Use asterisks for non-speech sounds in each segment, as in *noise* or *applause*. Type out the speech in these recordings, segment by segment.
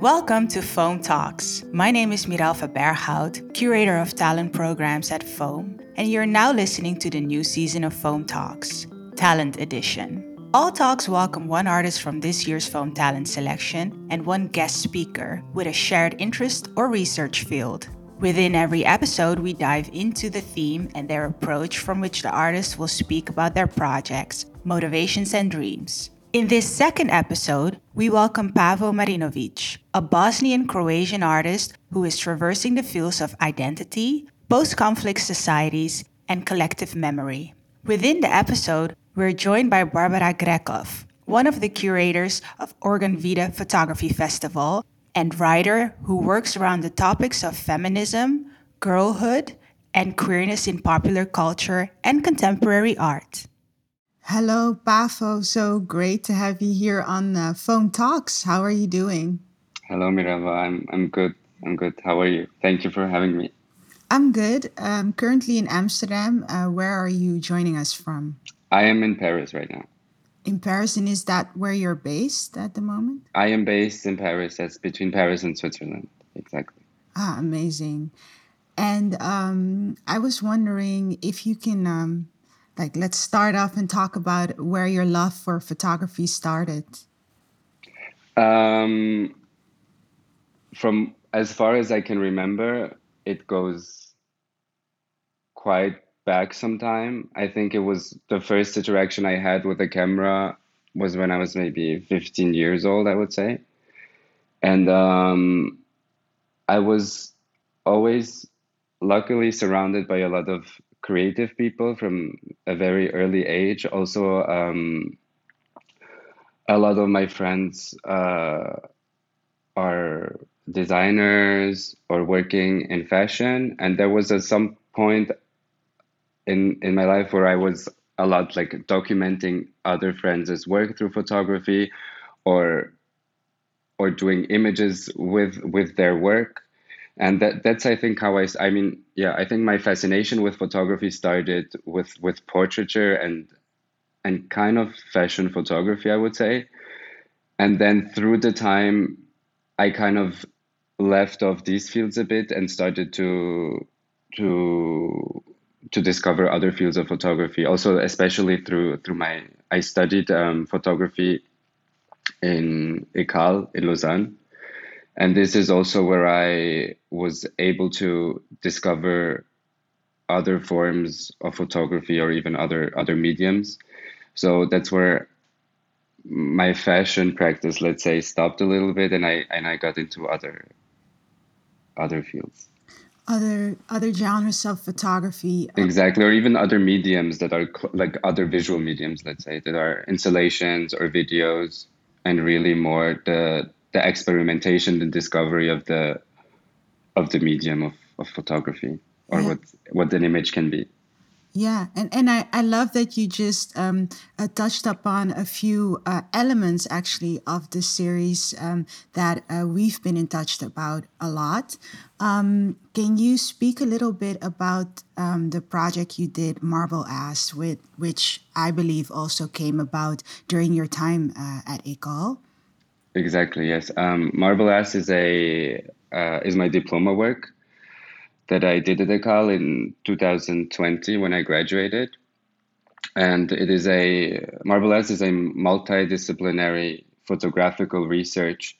Welcome to Foam Talks. My name is Miralfa Berghout, curator of talent programs at Foam, and you're now listening to the new season of Foam Talks, Talent Edition. All talks welcome one artist from this year's Foam Talent selection and one guest speaker with a shared interest or research field. Within every episode, we dive into the theme and their approach from which the artist will speak about their projects, motivations, and dreams. In this second episode, we welcome Pavo Marinovic, a Bosnian Croatian artist who is traversing the fields of identity, post conflict societies, and collective memory. Within the episode, we're joined by Barbara Grekov, one of the curators of Organ Vida Photography Festival and writer who works around the topics of feminism, girlhood, and queerness in popular culture and contemporary art. Hello, Pavo. So great to have you here on uh, Foam Talks. How are you doing? Hello, Mirava. I'm I'm good. I'm good. How are you? Thank you for having me. I'm good. I'm currently in Amsterdam. Uh, where are you joining us from? I am in Paris right now. In Paris, and is that where you're based at the moment? I am based in Paris. That's between Paris and Switzerland. Exactly. Ah, amazing. And um, I was wondering if you can um, like let's start off and talk about where your love for photography started. Um, from as far as i can remember it goes quite back some time i think it was the first interaction i had with a camera was when i was maybe 15 years old i would say. And um, i was always luckily surrounded by a lot of creative people from a very early age. Also, um, a lot of my friends uh, are designers or working in fashion, and there was at some point in in my life where I was a lot like documenting other friends' work through photography, or or doing images with with their work and that that's i think how i i mean yeah i think my fascination with photography started with with portraiture and and kind of fashion photography i would say. And then through the time i kind of left off these fields a bit and started to to to discover other fields of photography. Also especially through through my i studied um, photography in ECAL in lausanne and this is also where I was able to discover other forms of photography or even other other mediums. So that's where my fashion practice, let's say, stopped a little bit, and I and I got into other other fields. Other other genres of photography. Uh, exactly, or even other mediums that are like other visual mediums, let's say, that are installations or videos, and really more the the experimentation, the discovery of the of the medium of, of photography or yeah. what what an image can be. Yeah, and, and I, I love that you just um, uh, touched upon a few uh, elements actually of the series um, that uh, we've been in touch about a lot. Um, can you speak a little bit about um, the project you did, Marble Ass, with which I believe also came about during your time uh, at ECAL? Exactly. Yes. Um, Marble Ass is a uh, is my diploma work that I did at ECAL in 2020 when I graduated, and it is a Marble Ass is a multidisciplinary photographical research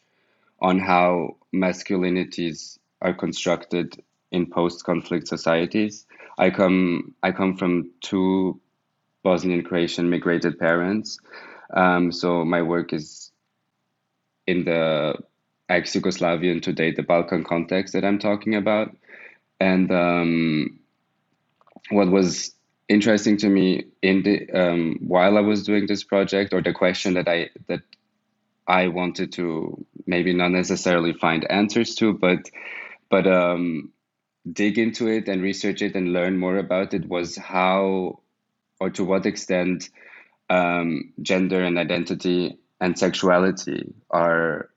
on how masculinities are constructed in post-conflict societies. I come I come from two Bosnian Croatian migrated parents, um, so my work is in the ex Yugoslavian today, the Balkan context that I'm talking about. And um, what was interesting to me in the um, while I was doing this project, or the question that I that I wanted to maybe not necessarily find answers to, but but um, dig into it and research it and learn more about it was how or to what extent um, gender and identity and sexuality are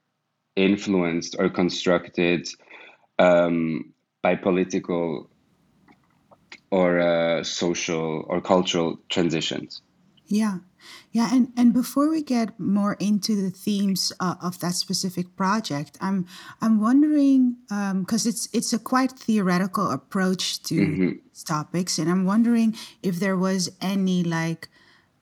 influenced or constructed um, by political or uh, social or cultural transitions. Yeah, yeah, and and before we get more into the themes uh, of that specific project, I'm I'm wondering because it's it's a quite theoretical approach to hmm topics, and I'm wondering if there was any like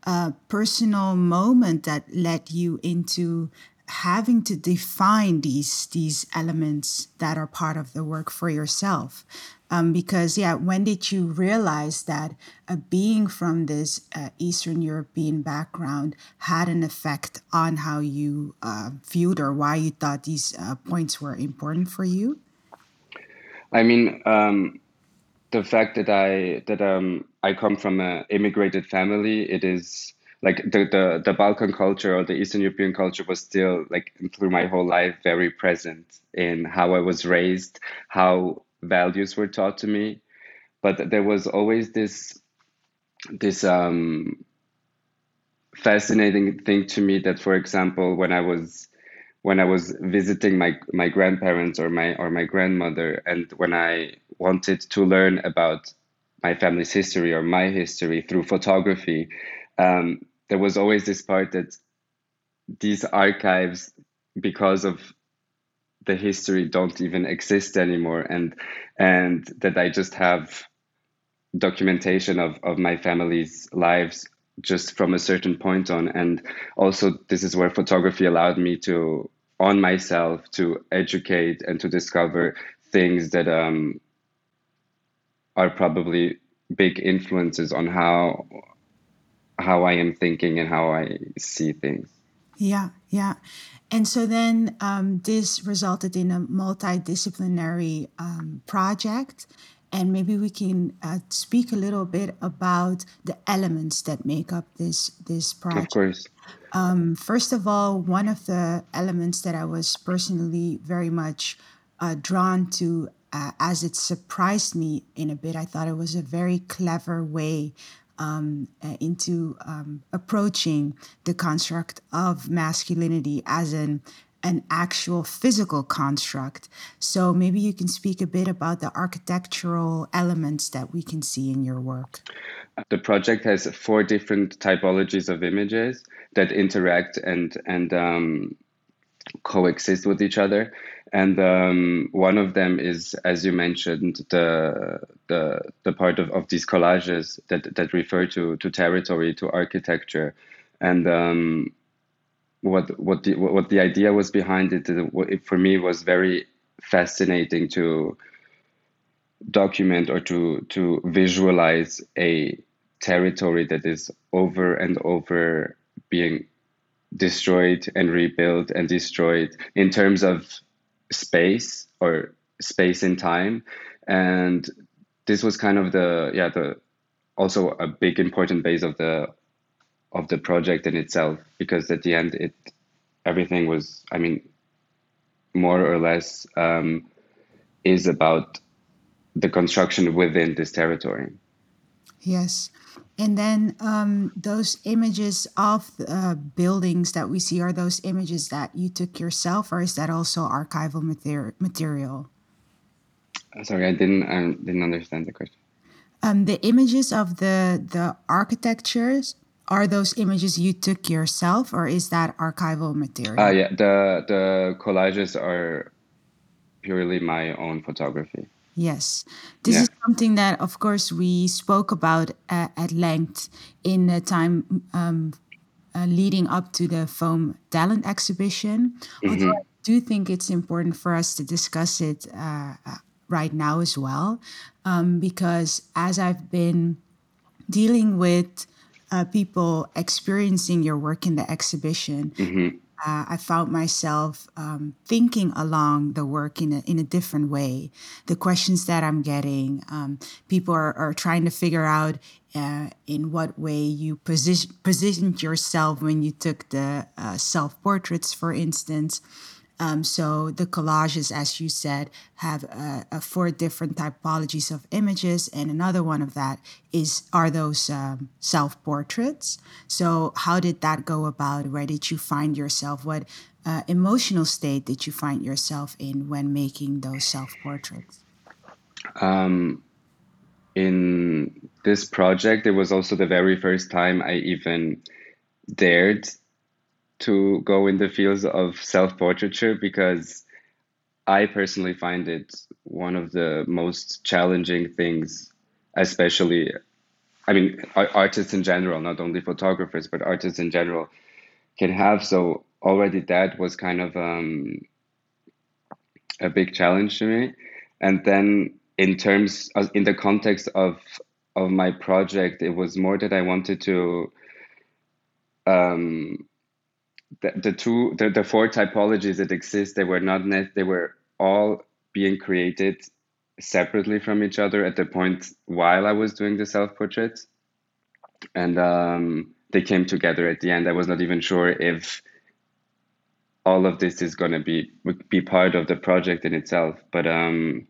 uh, personal moment that led you into having to define these these elements that are part of the work for yourself. Um, because yeah when did you realize that uh, being from this uh, eastern european background had an effect on how you uh, viewed or why you thought these uh, points were important for you? I mean, um, the fact that I that um I come from an immigrated family, it is like the, the the Balkan culture or the Eastern European culture was still like through my whole life very present in how I was raised, how values were taught to me. But there was always this this um fascinating thing to me that, for example, when I was when I was visiting my my grandparents or my or my grandmother, and when I wanted to learn about my family's history or my history through photography, um, there was always this part that these archives, because of the history, don't even exist anymore, and and that I just have documentation of, of my family's lives just from a certain point on. And also, this is where photography allowed me to, on myself, to educate and to discover things that um, are probably big influences on how how I am thinking and how I see things. Yeah, yeah. And so then um, this resulted in a multidisciplinary um, project. And maybe we can uh, speak a little bit about the elements that make up this this project. Of course. Um, first of all, one of the elements that I was personally very much uh, drawn to, uh, as it surprised me in a bit, I thought it was a very clever way um, uh, into um, approaching the construct of masculinity as an an actual physical construct. So maybe you can speak a bit about the architectural elements that we can see in your work. The project has four different typologies of images that interact and and um, coexist with each other. And um, one of them is, as you mentioned, the the the part of, of these collages that that refer to to territory, to architecture, and um, what what the what the idea was behind it, uh, it for me was very fascinating to document or to to visualize a territory that is over and over being destroyed and rebuilt and destroyed in terms of space or space and time. And this was kind of the yeah the also a big important base of the of the project in itself because at the end it everything was i mean more or less um, is about the construction within this territory Yes. And then um, those images of uh, buildings that we see are those images that you took yourself, or is that also archival mater- material? sorry i didn't i didn't understand the question Um, the images of the the architectures are those images you took yourself, or is that archival ah material? yeah the the collages are purely my own photography Yes, this yeah is something that, of course, we spoke about uh, at length in the time um, uh, leading up to the Foam Talent exhibition. Although I do think it's important for us to discuss it uh, uh, right now as well, um, because as I've been dealing with uh, people experiencing your work in the exhibition, hmm uh, I found myself um, thinking along the work in a, in a different way. The questions that I'm getting, um, people are, are trying to figure out uh, in what way you position, positioned yourself when you took the uh, self portraits, for instance. Um, so the collages, as you said, have uh, uh, four different typologies of images, and another one of that is are those um, self portraits. So how did that go about? Where did you find yourself? What uh, emotional state did you find yourself in when making those self portraits? um in this project, it was also the very first time I even dared to go in the fields of self portraiture because I personally find it one of the most challenging things, especially, I mean, artists in general, not only photographers, but artists in general can have. So already that was kind of um, a big challenge to me. And then in terms of, in the context of of my project, it was more that I wanted to um, the, the two the, the four typologies that exist they were not net they were all being created separately from each other at the point while I was doing the self portrait, and um, they came together at the end. I was not even sure if all of this is going to be be part of the project in itself, but um,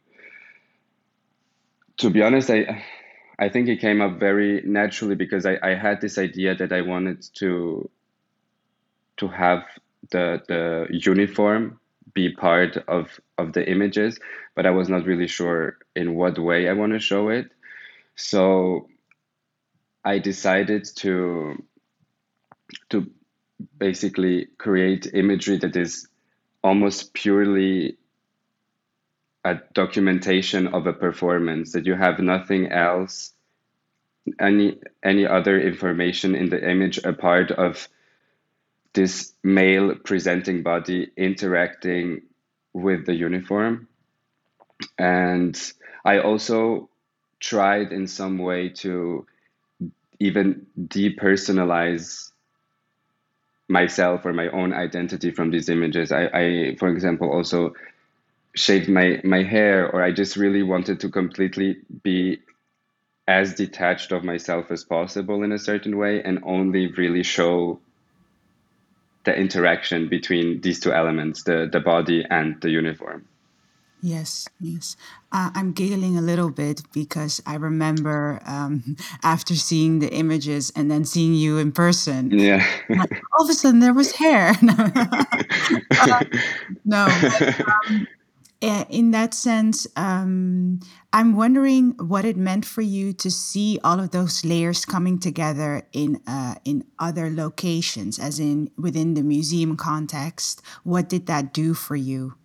to be honest, I I think it came up very naturally because I, I had this idea that I wanted to to have the the uniform be part of of the images, but I was not really sure in what way I want to show it. So I decided to to basically create imagery that is almost purely a documentation of a performance that you have nothing else any any other information in the image apart of this male presenting body interacting with the uniform. And i also tried in some way to even depersonalize myself or my own identity from these images. I, I for example also shaved my my hair or i just really wanted to completely be as detached of myself as possible in a certain way and only really show the interaction between these two elements the the body and the uniform Yes, yes. Uh, I'm giggling a little bit because I remember um, *laughs* after seeing the images and then seeing you in person, yeah like, all of a sudden there was hair. *laughs* *laughs* uh, no, but, um, in that sense, um, I'm wondering what it meant for you to see all of those layers coming together in uh, in other locations, as in within the museum context. What did that do for you?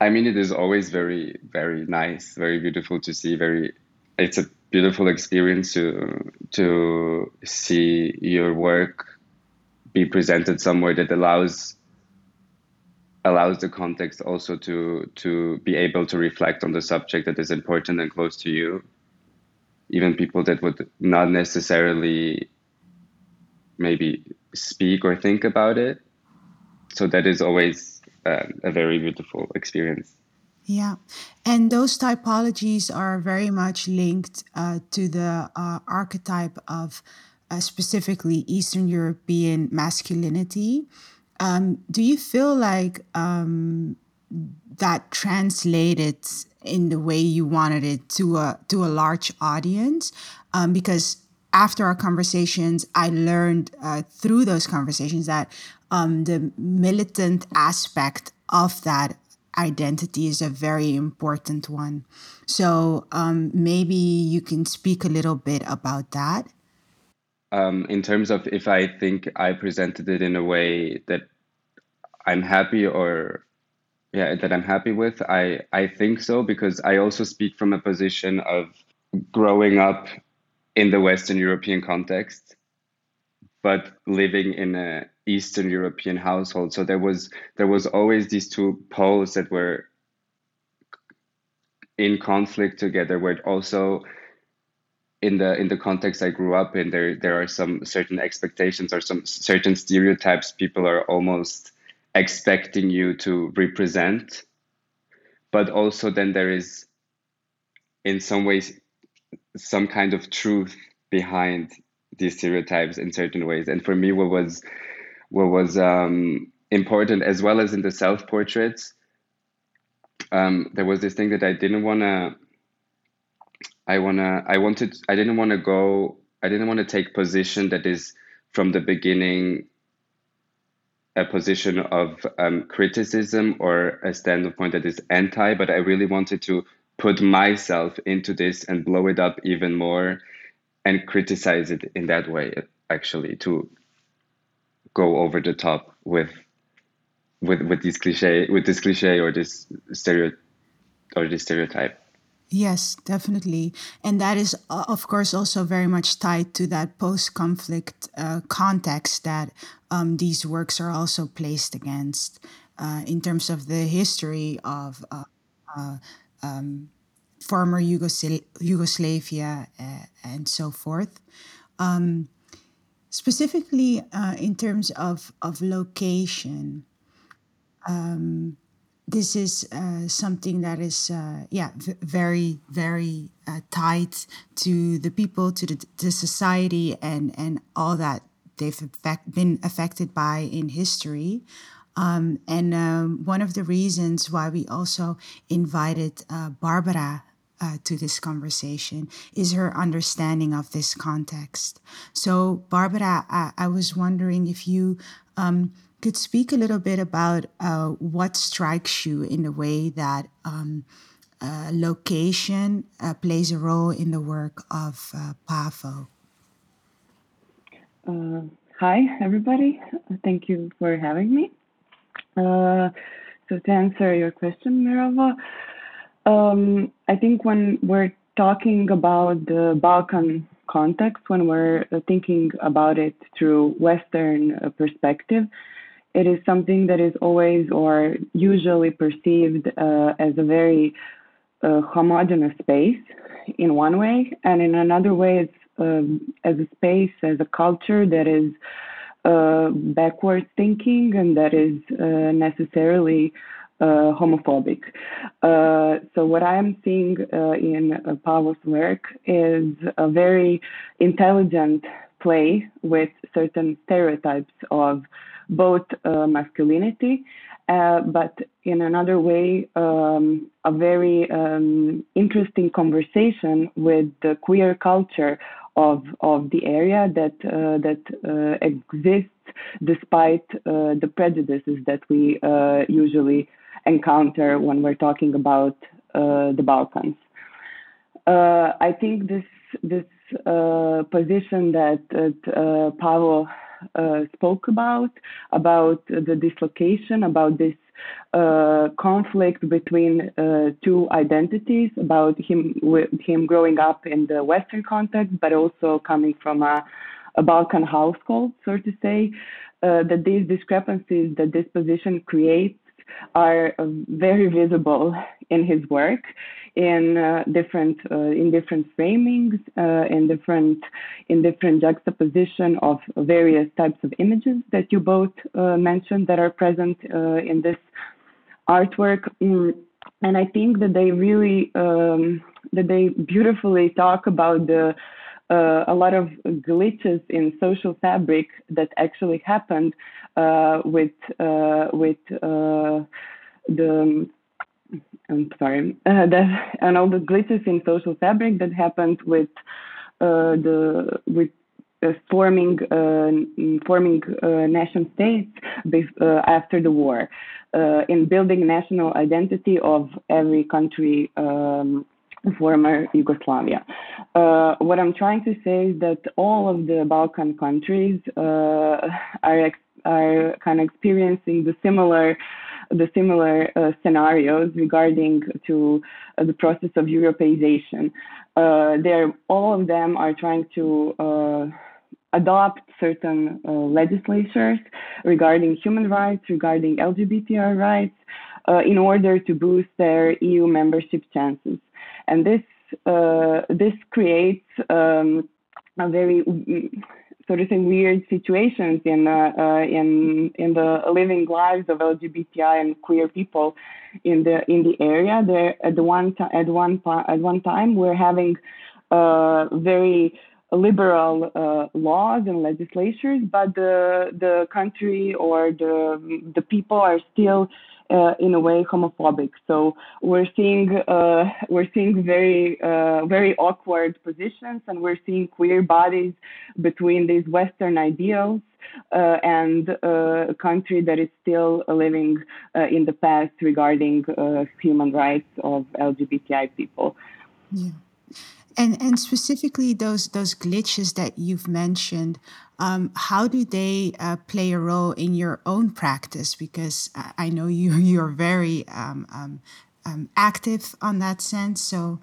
I mean, it is always very, very nice, very beautiful to see. Very, it's a beautiful experience to to see your work be presented somewhere that allows allows the context also to to be able to reflect on the subject that is important and close to you even people that would not necessarily maybe speak or think about it. So that is always uh, a very beautiful experience. Yeah. And those typologies are very much linked uh, to the uh, archetype of uh, specifically eastern european masculinity um, do you feel like um, that translated in the way you wanted it to a to a large audience? Um, because after our conversations, I learned uh, through those conversations that um, the militant aspect of that identity is a very important one. So um, maybe you can speak a little bit about that um, in terms of if I think I presented it in a way that I'm happy or yeah that I'm happy with, I I think so because I also speak from a position of growing up in the Western European context, but living in a Eastern European household. So there was there was always these two poles that were in conflict together, where also in the in the context I grew up in, there there are some certain expectations or some certain stereotypes people are almost expecting you to represent, but also then there is in some ways some kind of truth behind these stereotypes in certain ways. And for me, what was what was um, important, as well as in the self portraits, um, there was this thing that I didn't want to I wanna I wanted I didn't want to go I didn't want to take position that is from the beginning a position of um, criticism or a standpoint that is anti, but I really wanted to put myself into this and blow it up even more and criticize it in that way actually to go over the top with with with this cliche with this cliche or this or this stereotype Yes, definitely. And that is, uh, of course, also very much tied to that post conflict uh, context that um, these works are also placed against uh, in terms of the history of uh, uh, um, former Yugosl- Yugoslavia and so forth. Um, specifically, in terms of, of location, um, this is uh, something that is uh, yeah v- very very uh, tied to the people to the, society and and all that they've effect, been affected by in history. Um, and um, one of the reasons why we also invited uh, barbara uh, to this conversation is her understanding of this context. So barbara i, I was wondering if you um, could speak a little bit about uh, what strikes you in the way that um, uh, location uh, plays a role in the work of uh, Pavo. Uh, hi, everybody. Thank you for having me. Uh, so, to answer your question, Mirava, um, I think when we're talking about the Balkan context, when we're thinking about it through Western perspective, it is something that is always or usually perceived uh, as a very uh, space in one way, and in another way, it's um, as a space, as a culture that is uh, backwards thinking and that is uh, necessarily uh, homophobic. Uh, so what I am seeing in Pavo's work is a very intelligent play with certain stereotypes of both uh, masculinity, uh, but in another way, um, a very um, interesting conversation with the queer culture of of the area that uh, that uh, exists despite uh, the prejudices that we uh, usually encounter when we're talking about the Balkans. I think this this position that, that uh, spoke about, about the dislocation, about this uh, conflict between uh, two identities, about him him growing up in the Western context, but also coming from a, a Balkan household, so to say, uh, that these discrepancies that this position creates are uh, very visible in his work in uh, different uh, in different framings uh, in different in different juxtaposition of various types of images that you both uh, mentioned that are present uh, in this artwork. Mm, and i think that they really um, that they beautifully talk about the uh, a lot of glitches in social fabric that actually happened uh, with uh, with the I'm sorry, uh, that, and all the glitches in social fabric that happened with uh, the with uh, forming uh, forming uh, nation states uh, after the war, in building national identity of every country. Um, former Yugoslavia. what I'm trying to say is that all of the Balkan countries are are kind of experiencing the similar the similar uh, scenarios regarding to uh, the process of Europeization. Uh, they're, all of them are trying to uh, adopt certain uh, legislatures regarding human rights, regarding LGBTI rights, in order to boost their EU membership chances. And this this creates um, a very sort of some weird situations in uh, uh, in in the living lives of LGBTI and queer people in the in the area. There at the one t- at one at one time we're having uh, very liberal uh, laws and legislatures, but the the country or the the people are still uh, in a way homophobic. So we're seeing uh, we're seeing very uh, very awkward positions, and we're seeing queer bodies between these Western ideals uh, and uh, a country that is still living uh, in the past regarding human rights of LGBTI people. Yeah. And, and specifically those those glitches that you've mentioned, um, how do they uh, play a role in your own practice? Because I know you *laughs* you're very um, um, um, active on that sense. So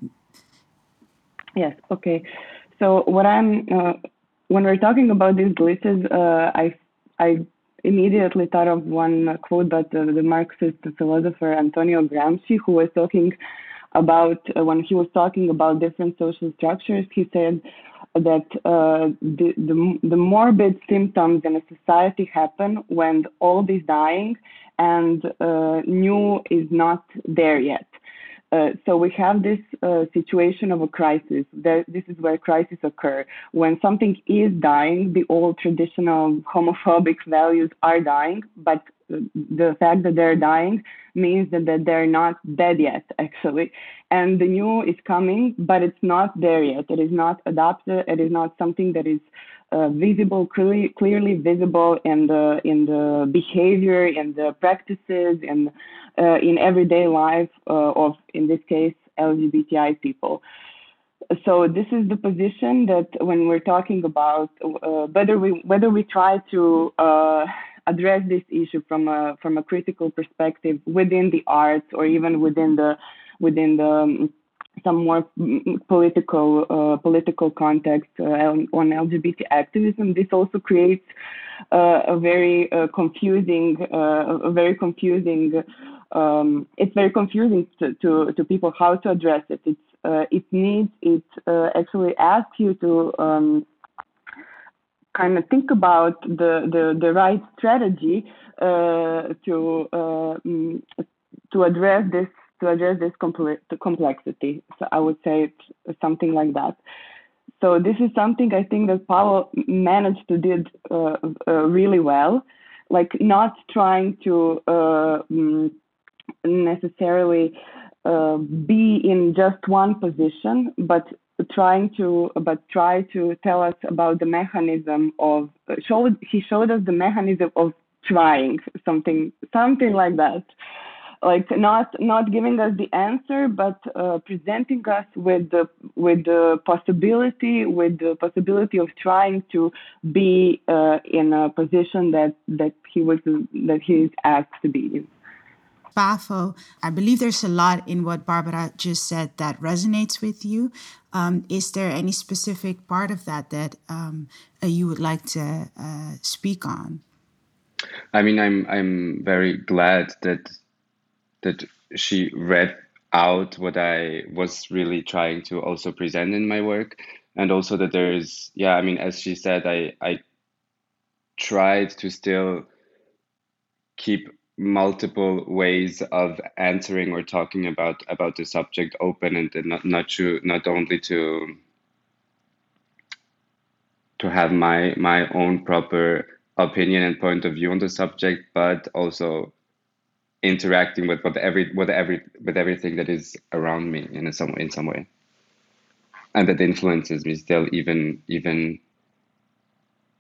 yes, okay. So what I'm uh, when we're talking about these glitches, uh, I I immediately thought of one quote by the, the Marxist philosopher Antonio Gramsci, who was talking about uh, when he was talking about different social structures. He said that uh, the, the the morbid symptoms in a society happen when all is dying and uh, new is not there yet. Uh, so we have this uh, situation of a crisis. This is where crises occur. When something is dying, the old traditional homophobic values are dying, but the fact that they're dying means that, that they're not dead yet, *laughs* actually. And the new is coming, but it's not there yet. It is not adopted. It is not something that is uh, visible, clearly, clearly visible in the in the behavior, in the practices, in uh, in everyday life uh, of, in this case, LGBTI people. So this is the position that when we're talking about uh, whether we whether we try to uh, address this issue from a from a critical perspective within the arts or even within the within the um, some more political uh, political context uh, on, on, LGBT activism. This also creates uh, a very uh, confusing, uh, a very confusing. Um, it's very confusing to, to, to, people how to address it. It's uh, it needs it actually asks you to um, kind of think about the the, the right strategy to mm, to address this to address this complexity. So I would say it's something like that. So this is something I think that Pavel managed to did uh, uh, really well, like not trying to uh, mm, necessarily uh, be in just one position, but trying to but try to tell us about the mechanism of showed he showed us the mechanism of trying something something like that. Like not not giving us the answer but uh, presenting us with the with the possibility with the possibility of trying to be uh, in a position that that he was that he is asked to be in Pavel, I believe there's a lot in what Barbara just said that resonates with you. Um, is there any specific part of that that um, uh, you would like to uh, speak on? I mean, I'm I'm very glad that that she read out what I was really trying to also present in my work. And also that there is, yeah, I mean, as she said, I, I tried to still keep multiple ways of answering or talking about about the subject open and, and not not to not only to to have my my own proper opinion and point of view on the subject but also interacting with what every with every with everything that is around me in some in some way. And that influences me still even even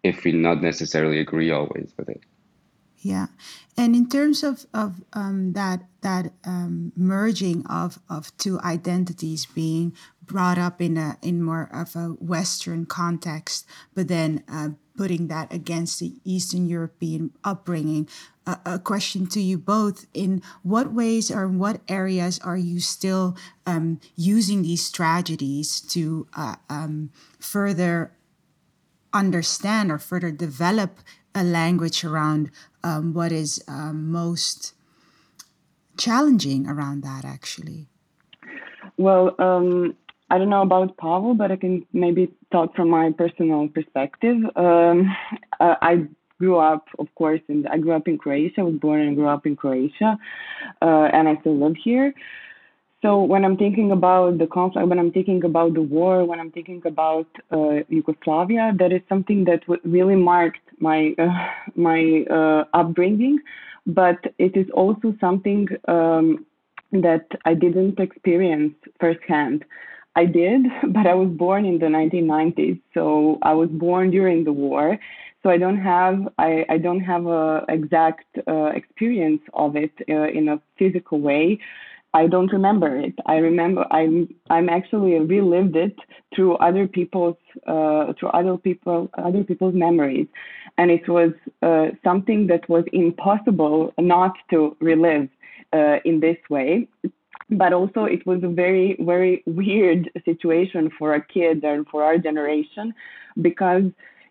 if we not necessarily agree always with it yeah and in terms of of um, that that um, merging of of two identities being brought up in a in more of a western context but then uh, putting that against the Eastern European upbringing. Uh, a question to you both in what ways or in what areas are you still um, using these tragedies to uh, um, further understand or further develop a language around um, what is um, most challenging around that actually well um, I don't know about Pavel, but I can maybe talk from my personal perspective. Um, I grew up, of course, in I grew up in Croatia. I was born and grew up in Croatia, uh, and I still live here. So when I'm thinking about the conflict, when I'm thinking about the war, when I'm thinking about uh, Yugoslavia, that is something that really marked my uh, my uh, upbringing but it is also something um, that I didn't experience firsthand. I did, *laughs* but I was born in the 1990s, so I was born during the war. So I don't have I, I don't have a exact uh, experience of it uh, in a physical way. I don't remember it. I remember I'm I'm actually relived it through other people's uh, through other people other people's memories, and it was uh, something that was impossible not to relive uh, in this way. But also, it was a very very weird situation for a kid and for our generation, because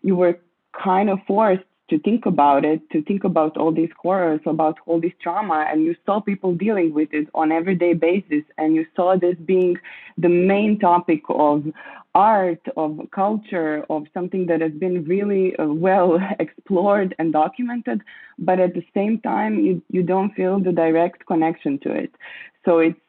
you were kind of forced to think about it, to think about all these horrors, about all this trauma, and you saw people dealing with it on everyday basis, and you saw this being the main topic of art, of culture, of something that has been really uh, well *laughs* explored and documented, but at the same time, you, you don't feel the direct connection to it. So it's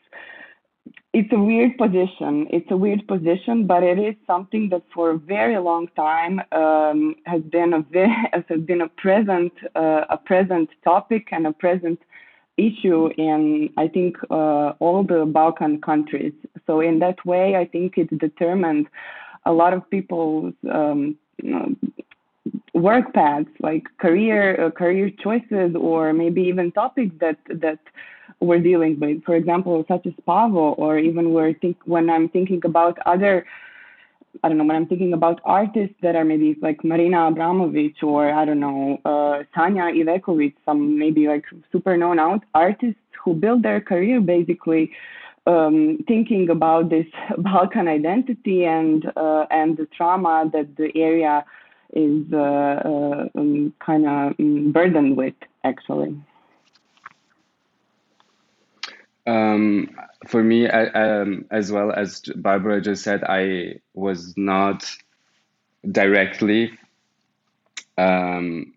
it's a weird position. It's a weird position, but it is something that for a very long time um, has been a very, *laughs* has been a present uh, a present topic and a present issue in I think uh, all the Balkan countries. So in that way, I think it determined a lot of people's um, you know, work paths, like career uh, career choices, or maybe even topics that that we're dealing with. For example, such as Pavo, or even we're think when I'm thinking about other, I don't know, when I'm thinking about artists that are maybe like Marina Abramovic or I don't know, uh, Sanja Ivekovic, some maybe like super known out artists who build their career basically um, thinking about this *laughs* Balkan identity and uh, and the trauma that the area is uh, uh um, kind of um, burdened with actually. Um, for me, I, um, as well as Barbara just said, I was not directly um,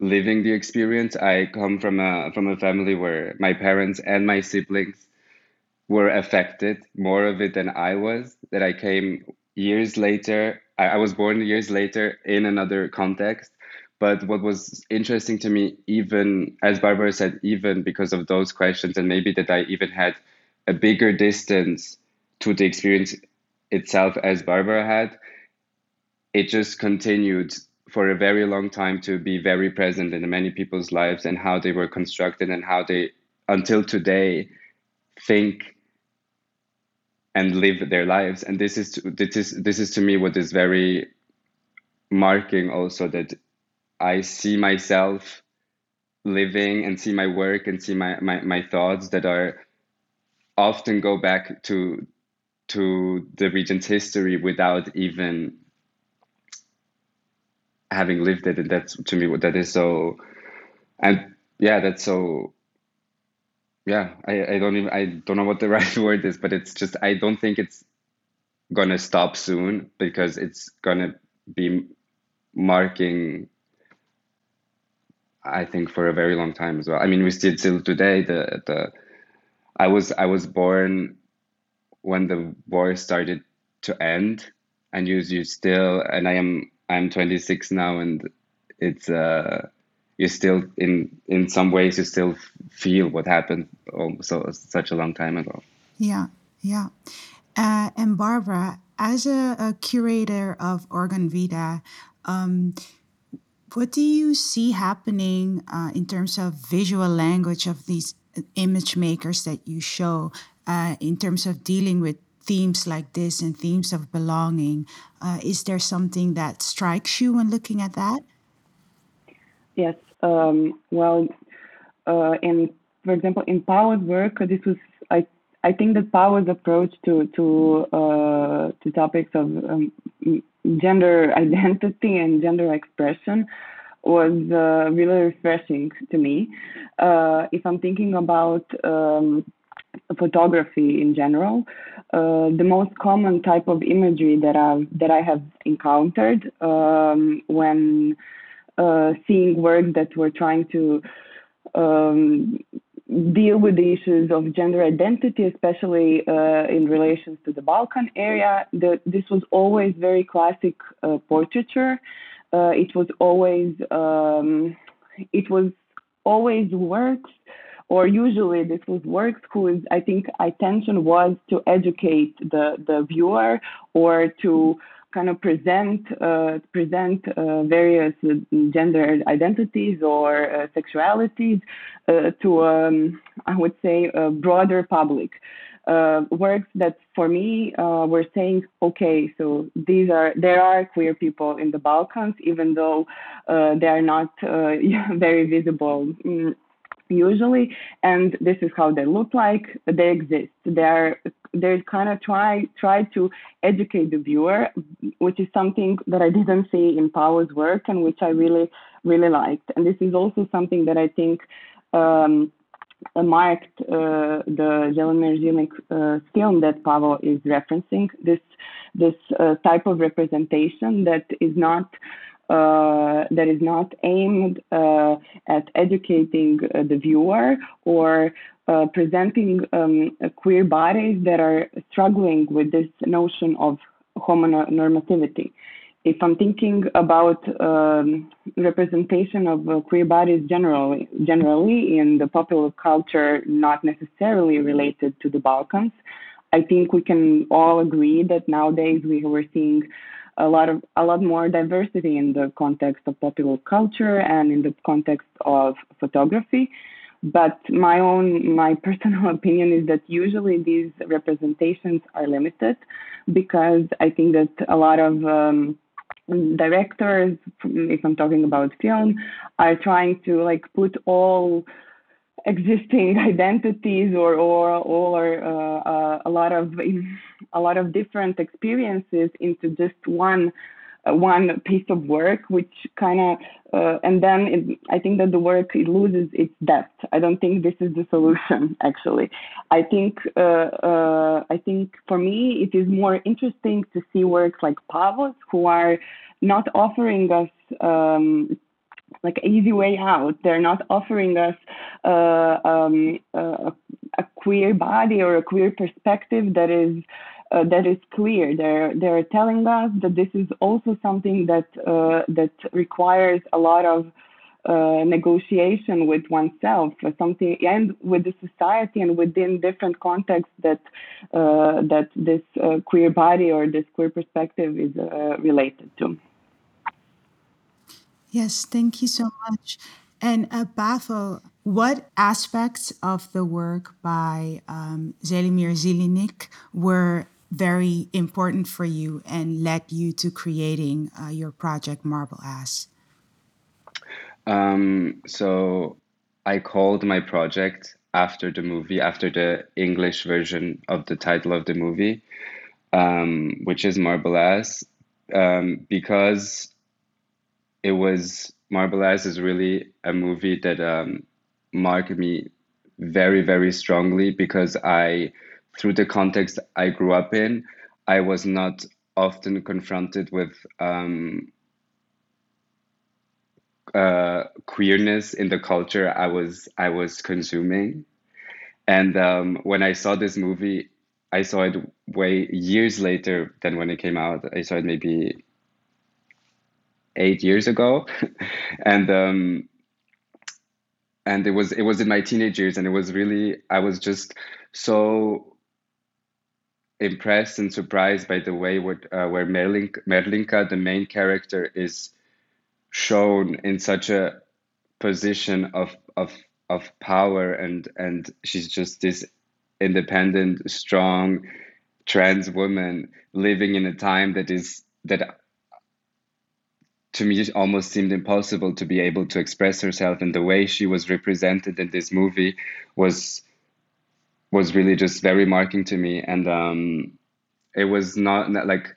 living the experience. I come from a from a family where my parents and my siblings were affected more of it than I was. That I came years later. I, I was born years later in another context, but what was interesting to me, even as Barbara said, even because of those questions, and maybe that I even had a bigger distance to the experience itself as Barbara had, it just continued for a very long time to be very present in many people's lives and how they were constructed and how they, until today, think and live their lives. And this is this is this is to me what is very marking also that I see myself living and see my work and see my, my, my thoughts that are often go back to to the region's history without even having lived it. And that's to me what that is. So and yeah that's so yeah I, I don't even i don't know what the *laughs* right word is but it's just i don't think it's gonna stop soon because it's gonna be marking I think for a very long time as well. I mean, we still till today. The the I was I was born when the war started to end, and you you still and I am I'm 26 now, and it's uh you still in in some ways you still feel what happened so such a long time ago. Yeah, yeah. Uh, and Barbara, as a, a curator of Organ Vida, um, what do you see happening uh, in terms of visual language of these uh, image makers that you show uh, in terms of dealing with themes like this and themes of belonging? Uh, is there something that strikes you when looking at that? Yes. Um, well, uh, in for example, in Pavo's work, this was I think that Pavo's approach to to uh, to topics of um, gender *laughs* identity and gender expression was uh, really refreshing to me. Uh, if I'm thinking about um, photography in general, uh, the most common type of imagery that I that I have encountered um, when uh, seeing work that were trying to um, deal with the issues of gender identity, especially uh, in relations to the Balkan area. The, this was always very classic uh, portraiture. Uh, it was always um, it was always works or usually this was works whose I think intention was to educate the, the viewer or to kind of present uh, present uh, various gender identities or uh, sexualities uh, to um, I would say a broader public. Uh, works that for me uh, were saying, okay, so these are there are queer people in the Balkans, even though they are not *laughs* very visible. Mm, usually and this is how they look like they exist they're they kind of try try to educate the viewer which is something that i didn't see in Pavo's work and which i really really liked. And this is also something that i think um, marked uh, the Zilnik uh, film that Pavo is referencing this this uh, type of representation that is not uh, that is not aimed uh, at educating uh, the viewer or uh, presenting um, queer bodies that are struggling with this notion of homonormativity. If I'm thinking about um, representation of uh, queer bodies generally, generally in the popular culture, not necessarily related to the Balkans, I think we can all agree that nowadays we were seeing a lot of a lot more diversity in the context of popular culture and in the context of photography. But my own my *laughs* personal opinion is that usually these representations are limited because I think that a lot of um, directors, if I'm talking about film, are trying to like put all existing *laughs* identities or or or uh, uh, a lot of *laughs* a lot of different experiences into just one one piece of work, which kind of uh, and then it, I think that the work it loses its depth. I don't think this is the solution. *laughs* Actually, I think uh, uh, I think for me it is more interesting to see works like Pavo's, who are not offering us um, like easy way out. They're not offering us uh, um, a queer body or a queer perspective that is uh, that is clear. They're they're telling us that this is also something that uh, that requires a lot of uh, negotiation with oneself, something and with the society and within different contexts that uh, that this queer body or this queer perspective is related to. Yes, thank you so much. And uh, Pavo, what aspects of the work by um, Zelimir Zilnik were very important for you and led you to creating uh, your project Marble Ass? Um, so I called my project after the movie, after the English version of the title of the movie, um, which is Marble Ass, um, because it was Marble Ass is really a movie that um, marked me very very strongly because I through the context I grew up in I was not often confronted with um, uh, queerness in the culture I was I was consuming, and um, when I saw this movie, I saw it way years later than when it came out. I saw it maybe eight years ago, *laughs* and um, and it was it was in my teenage years, and it was really I was just so impressed and surprised by the way what uh, where Merlin, Merlinka, the main character, is shown in such a position of of of power and and she's just this independent strong trans woman living in a time that is that to me almost seemed impossible to be able to express herself. And the way she was represented in this movie was was really just very marking to me. And um, it was not, not like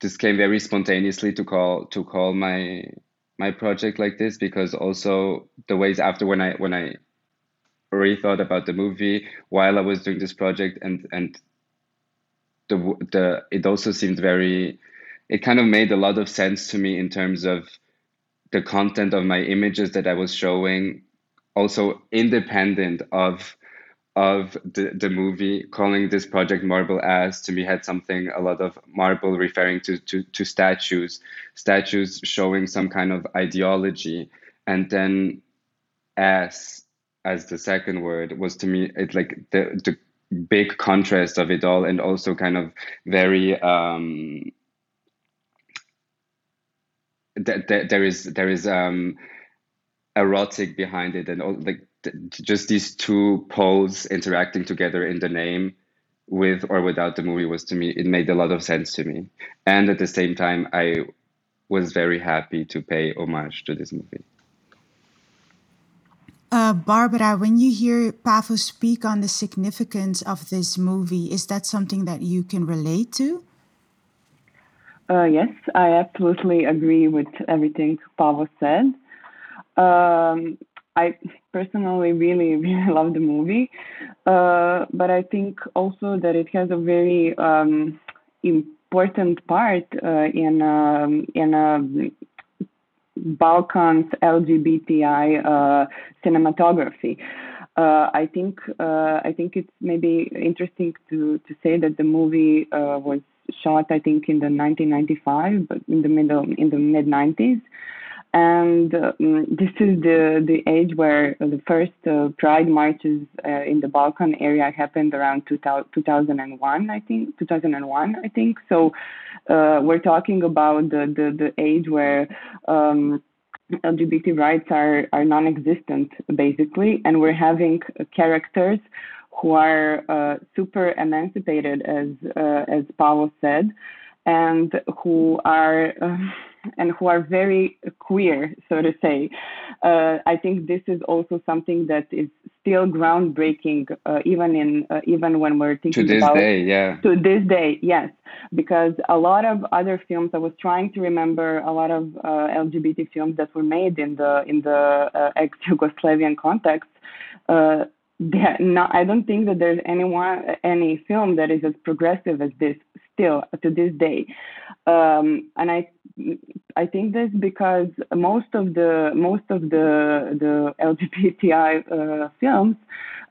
this came very spontaneously to call to call my my project like this because also the ways after when I when I already thought about the movie while I was doing this project and and the the it also seemed very it kind of made a lot of sense to me in terms of the content of my images that I was showing, also independent of of the, the movie calling this project marble ass to me had something a lot of marble referring to, to to statues statues showing some kind of ideology. And then ass as the second word was to me it's like the the big contrast of it all and also kind of very um th- th- there is there is um erotic behind it and all like just these two poles interacting together in the name with or without the movie was to me it made a lot of sense to me and at the same time i was very happy to pay homage to this movie uh, Barbara, when you hear Pavo speak on the significance of this movie, is that something that you can relate to? Uh, yes, I absolutely agree with everything Pavo said. Um, I personally really, *laughs* really love the movie, uh, but I think also that it has a very um, important part uh, in um, in um, Balkans LGBTI uh, cinematography. Uh, I think uh, I think it's maybe interesting to to say that the movie was shot I think in the 1995, but in the middle in the mid 90s, and um, this is the the age where the first uh, pride marches uh, in the Balkan area happened around 2000, 2001 I think 2001 I think. So uh, we're talking about the the, the age where um, LGBT rights are are non-existent basically. And we're having characters who are uh, super emancipated as uh, as Pavo said and who are uh, and who are very queer, so to say. Uh, I think this is also something that is still groundbreaking, uh, even in uh, even when we're thinking to this about day, yeah. to this day, yes, because a lot of other films I was trying to remember a lot of uh, LGBT films that were made in the in the uh, ex-Yugoslavian context. Uh, not, I don't think that there's anyone any film that is as progressive as this still to this day. Um, and I I think this because most of the most of the the LGBTI uh, films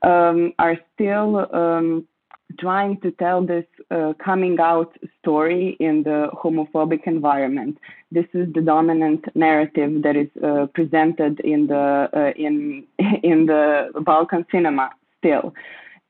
um, are still um, trying to tell this uh, coming out story in the homophobic environment. This is the dominant narrative that is uh, presented in the uh, in *laughs* in the Balkan cinema still,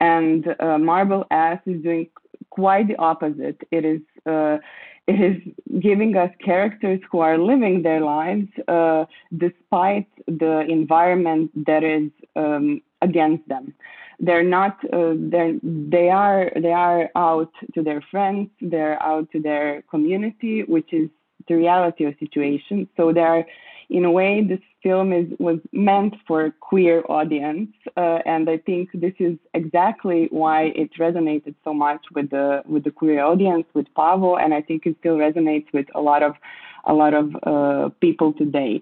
and uh, Marble Ass is doing quite the opposite. It is uh, it is giving us characters who are living their lives uh, despite the environment that is um, against them. They're not. Uh, they're, they are. They are out to their friends. They're out to their community, which is the reality of situation. So they're in a way, this film is was meant for a queer audience, uh, and I think this is exactly why it resonated so much with the with the queer audience, with Pavo, and I think it still resonates with a lot of a lot of uh, people today.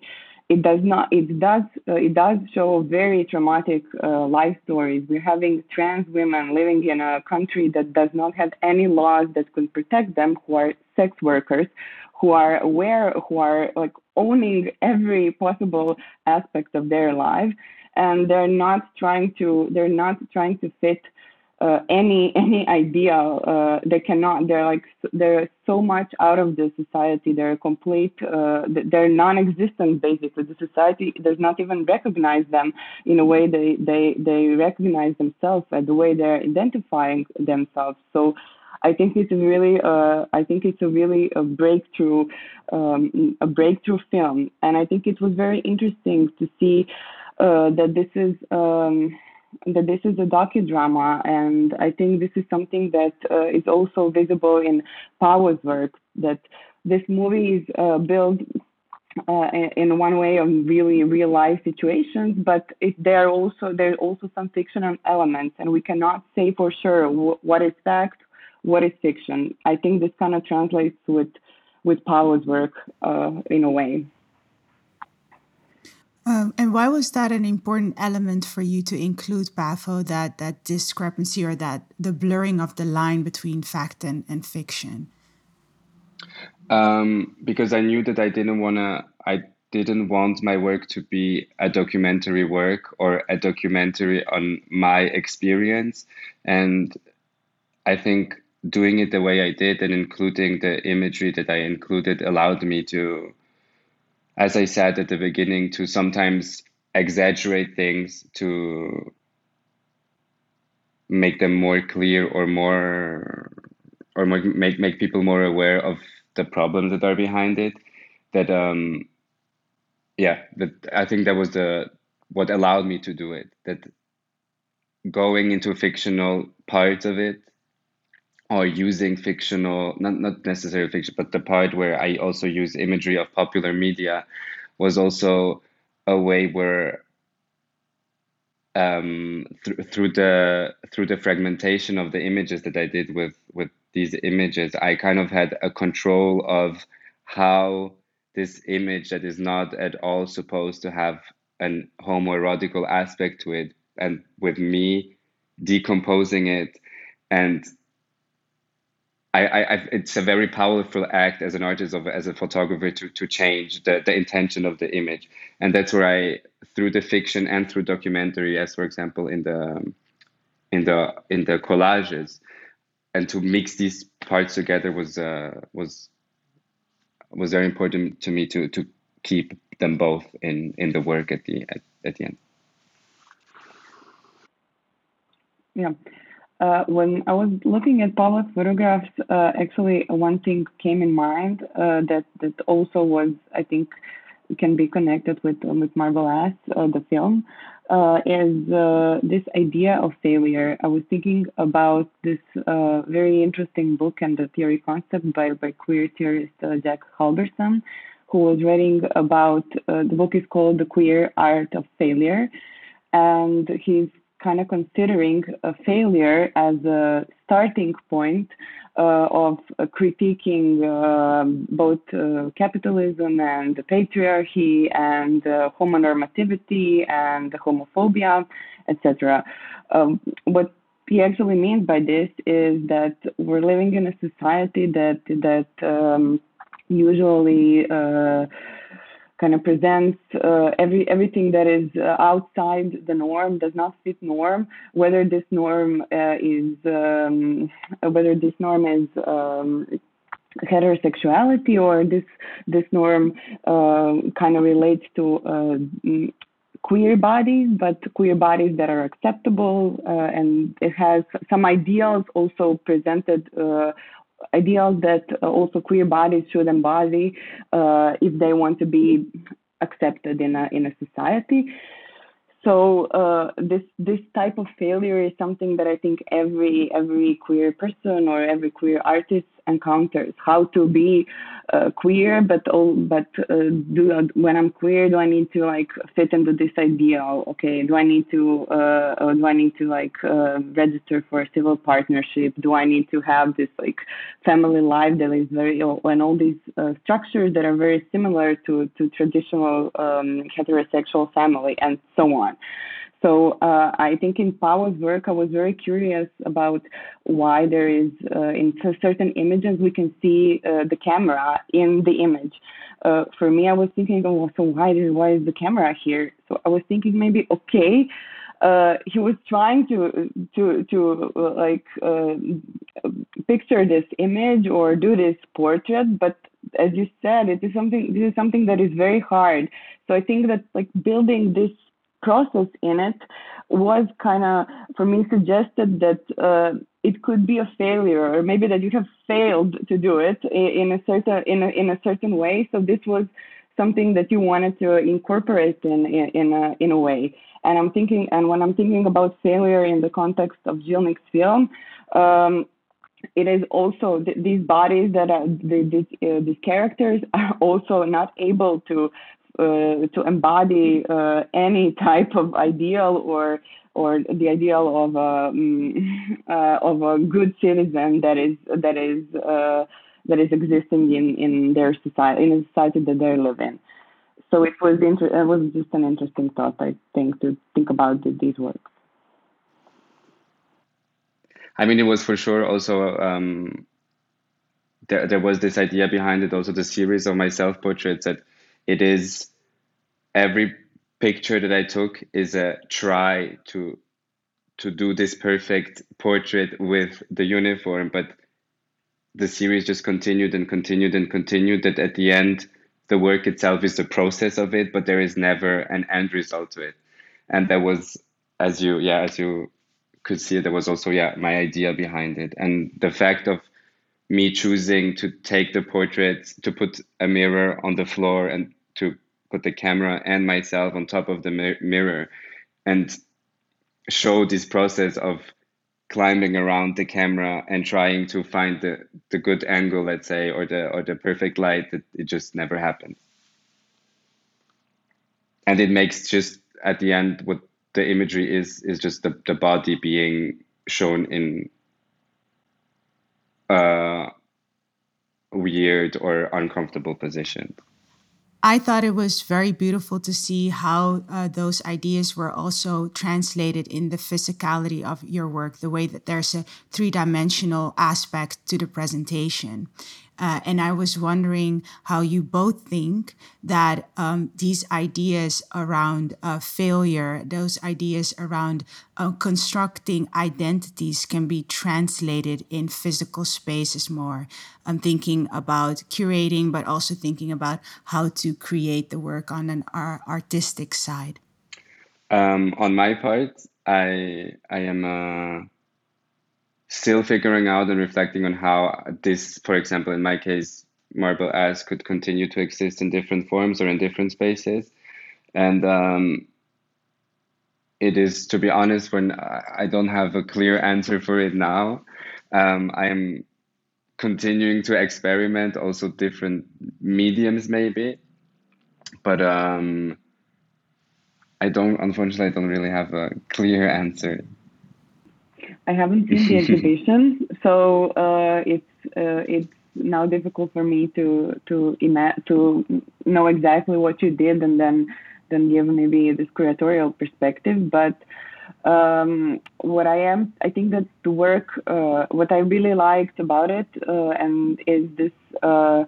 It does not. It does. Uh, it does show very traumatic uh, life stories. We're having trans women living in a country that does not have any laws that could protect them, who are sex workers, who are aware, who are like owning every possible aspect of their life, and they're not trying to they're not trying to fit uh, any any idea. Uh, they cannot. They're like they're so much out of the society. They're complete. Uh, they're non-existent. Basically, the society does not even recognize them in a way they they they recognize themselves and the way they're identifying themselves. So I think it's really, uh, I think it's a really a breakthrough, um, a breakthrough film, and I think it was very interesting to see uh, that this is um, that this is a docudrama, and I think this is something that uh, is also visible in Pavo's work. That this movie is uh, built uh, in one way of really real life situations, but it, there are also there are also some fictional elements, and we cannot say for sure what is fact, what is fiction. I think this kind of translates with with Pavo's work uh, in a way. Um, and why was that an important element for you to include Pavo? That that discrepancy or that the blurring of the line between fact and, and fiction? Um, because I knew that I didn't wanna. I didn't want my work to be a documentary work or a documentary on my experience, and I think doing it the way I did and including the imagery that I included allowed me to, as I said at the beginning, to sometimes exaggerate things to make them more clear or more or more, make make people more aware of the problems that are behind it. That um yeah that i think that was the what allowed me to do it. That going into fictional parts of it or using fictional not not necessarily fiction but the part where i also use imagery of popular media was also a way where um, th- through the through the fragmentation of the images that I did with with these images, I kind of had a control of how this image that is not at all supposed to have an homoerotical aspect to it, and with me decomposing it and I, I, it's a very powerful act as an artist of as a photographer to to change the, the intention of the image, and that's where I through the fiction and through documentary, as for example in the in the in the collages, and to mix these parts together was uh, was was very important to me to to keep them both in in the work at the at, at the end. Yeah. Uh, when I was looking at Pavlo's photographs, uh, actually one thing came in mind uh, that that also was, I think, can be connected with with Marble the film, uh, is uh, this idea of failure. I was thinking about this very interesting book and the theory concept by by queer theorist Jack Halberstam, who was writing about the book is called The Queer Art of Failure, and he's kind of considering a failure as a starting point uh, of uh, critiquing um, both uh, capitalism and the patriarchy and uh, homonormativity and homophobia, etc. Um, what he actually means by this is that we're living in a society that that um, usually uh, kind of presents uh, every everything that is uh, outside the norm does not fit norm. Whether this norm uh, is um, whether this norm is um, heterosexuality or this this norm uh, kind of relates to uh, queer bodies but queer bodies that are acceptable uh, and it has some ideals also presented ideals that uh, also queer bodies should embody uh, if they want to be accepted in a in a society. So uh, this this type of failure is something that I think every every queer person or every queer artist encounters. How to be uh, queer but all but uh, do when i'm queer do i need to like fit into this ideal okay do i need to uh, do i need to like uh, register for a civil partnership? Do i need to have this like family life that is very and all these uh, structures that are very similar to to traditional um, heterosexual family and so on so uh, I think in Pavlo's work, I was very curious about why there is uh, in certain images we can see uh, the camera in the image. Uh, for me, I was thinking, oh, so why is why is the camera here? So I was thinking maybe okay. Uh, he was trying to to to uh, like picture this image or do this portrait, but as you said, it is something. This is something that is very hard. So I think that like building this process in it was kind of for me suggested that uh, it could be a failure or maybe that you have failed to do it in a certain in a, in a certain way. So this was something that you wanted to incorporate in in, in a in a way. And i'm thinking and when i'm thinking about failure in the context of Zilnik's film um, it is also th- these bodies that are the, uh, these characters *laughs* are also not able to uh, to embody uh, any *laughs* type of ideal or or the ideal of a um, *laughs* uh, of a good citizen that is that is that is existing in in their society in the society that they live in. So it was inter- it was just an interesting thought, I think, to think about these works. I mean, it was for sure also um, there, there was this idea behind it, also the series of my self portraits that it is every picture that I took is a try to to do this perfect portrait with the uniform, but the series just continued and continued and continued that at the end the work itself is the process of it, but there is never an end result to it. And that was, as you, yeah, as you could see, there was also, yeah, my idea behind it. And the fact of me choosing to take the portrait, to put a mirror on the floor and put the camera and myself on top of the mirror and show this process of climbing around the camera and trying to find the, the good angle, let's say, or the or the perfect light, it, it just never happened. And it makes just at the end what the imagery is is just the, the body being shown in uh, weird or uncomfortable positions. I thought it was very beautiful to see how uh, those ideas were also translated in the physicality of your work, the way that there's a three dimensional aspect to the presentation. Uh, and I was wondering how you both think that um, these ideas around uh, failure, those ideas around uh, constructing identities, can be translated in physical spaces more. I'm thinking about curating, but also thinking about how to create the work on an artistic side. Um, on my part, I I am a still figuring out and reflecting on how this, for example, in my case, marble ass could continue to exist in different forms or in different spaces. And um, it is, to be honest, when I don't have a clear answer for it now. Um, I am continuing to experiment also different mediums maybe but um, i don't unfortunately i don't really have a clear answer I haven't seen the *laughs* exhibition, so uh, it's uh, it's now difficult for me to to ima- to know exactly what you did and then then give maybe this curatorial perspective. But um, what I am, I think that the work, uh, what I really liked about it, uh, and is this uh,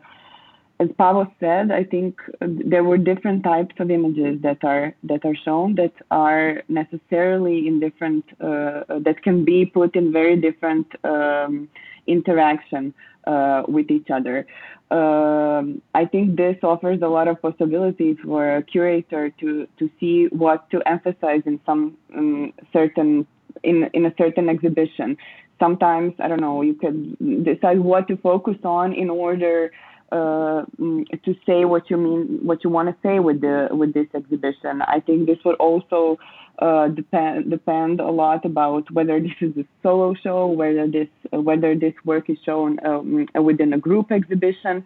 as Pavel said, I think there were different types of images that are that are shown that are necessarily in different uh, that can be put in very different um, interaction uh, with each other. Um, I think this offers a lot of possibilities for a curator to to see what to emphasize in some um, certain in in a certain exhibition. Sometimes I don't know you could decide what to focus on in order uh, mm, to say what you mean, what you want to say with the with this exhibition. I think this would also uh, depend depend a lot about whether this is a solo show, whether this uh, whether this work is shown um, within a group exhibition.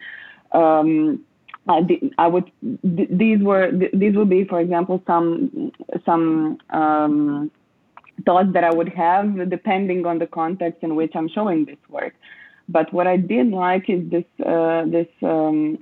Um, I, I would these were these would be, for example, some some um, thoughts that I would have depending on the context in which I'm showing this work. But what I did like is this uh, this um,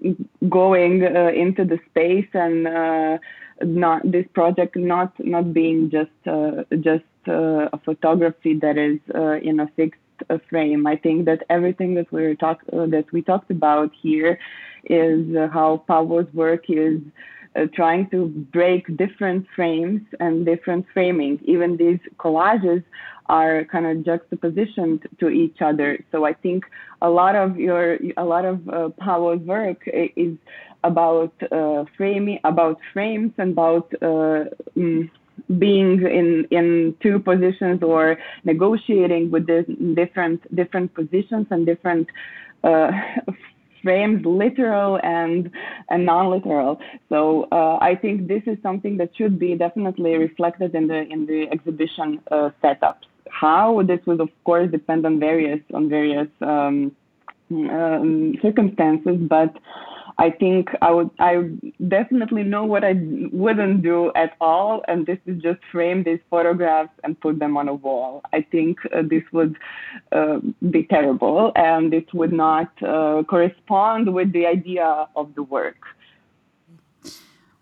going uh, into the space and uh, not this project not not being just uh, just uh, a photography that is uh, in a fixed frame. I think that everything that we talk that we talked about here is how Pavel's work is. Uh, trying to break different frames and different framing. Even these collages are kind of juxtapositioned to each other. So I think a lot of your a lot of uh, work is about uh, framing, about frames, and about uh, mm, being in in two positions or negotiating with the different different positions and different uh, frames, literal and and non-literal. So uh, I think this is something that should be definitely reflected in the in the exhibition uh, setups. How this would of course depend on various on various um, um, circumstances, but I think I would I definitely know what I wouldn't do at all, and this is just frame these photographs and put them on a wall. I think uh, this would uh, be terrible, and it would not uh, correspond with the idea of the work.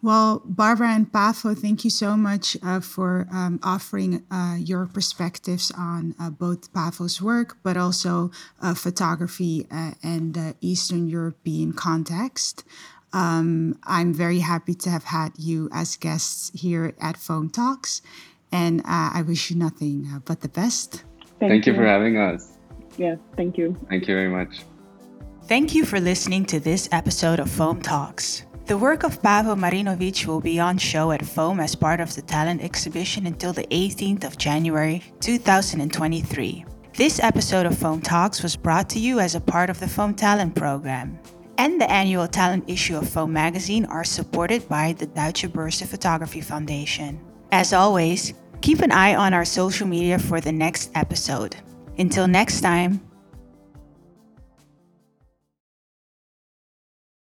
Well, Barbara and Pavel, thank you so much uh, for um, offering uh, your perspectives on uh, both Pavel's work, but also uh, photography uh, and the Eastern European context. Um, I'm very happy to have had you as guests here at Foam Talks, and uh, I wish you nothing but the best. Thank, thank you. you for having us. Yes, thank you. Thank you very much. Thank you for listening to this episode of Foam Talks. The work of Pavel Marinovic will be on show at Foam as part of the talent exhibition until the 18th of January 2023. This episode of Foam Talks was brought to you as a part of the Foam Talent Program. And the annual talent issue of Foam magazine are supported by the Deutsche Börse Photography Foundation. As always, keep an eye on our social media for the next episode. Until next time,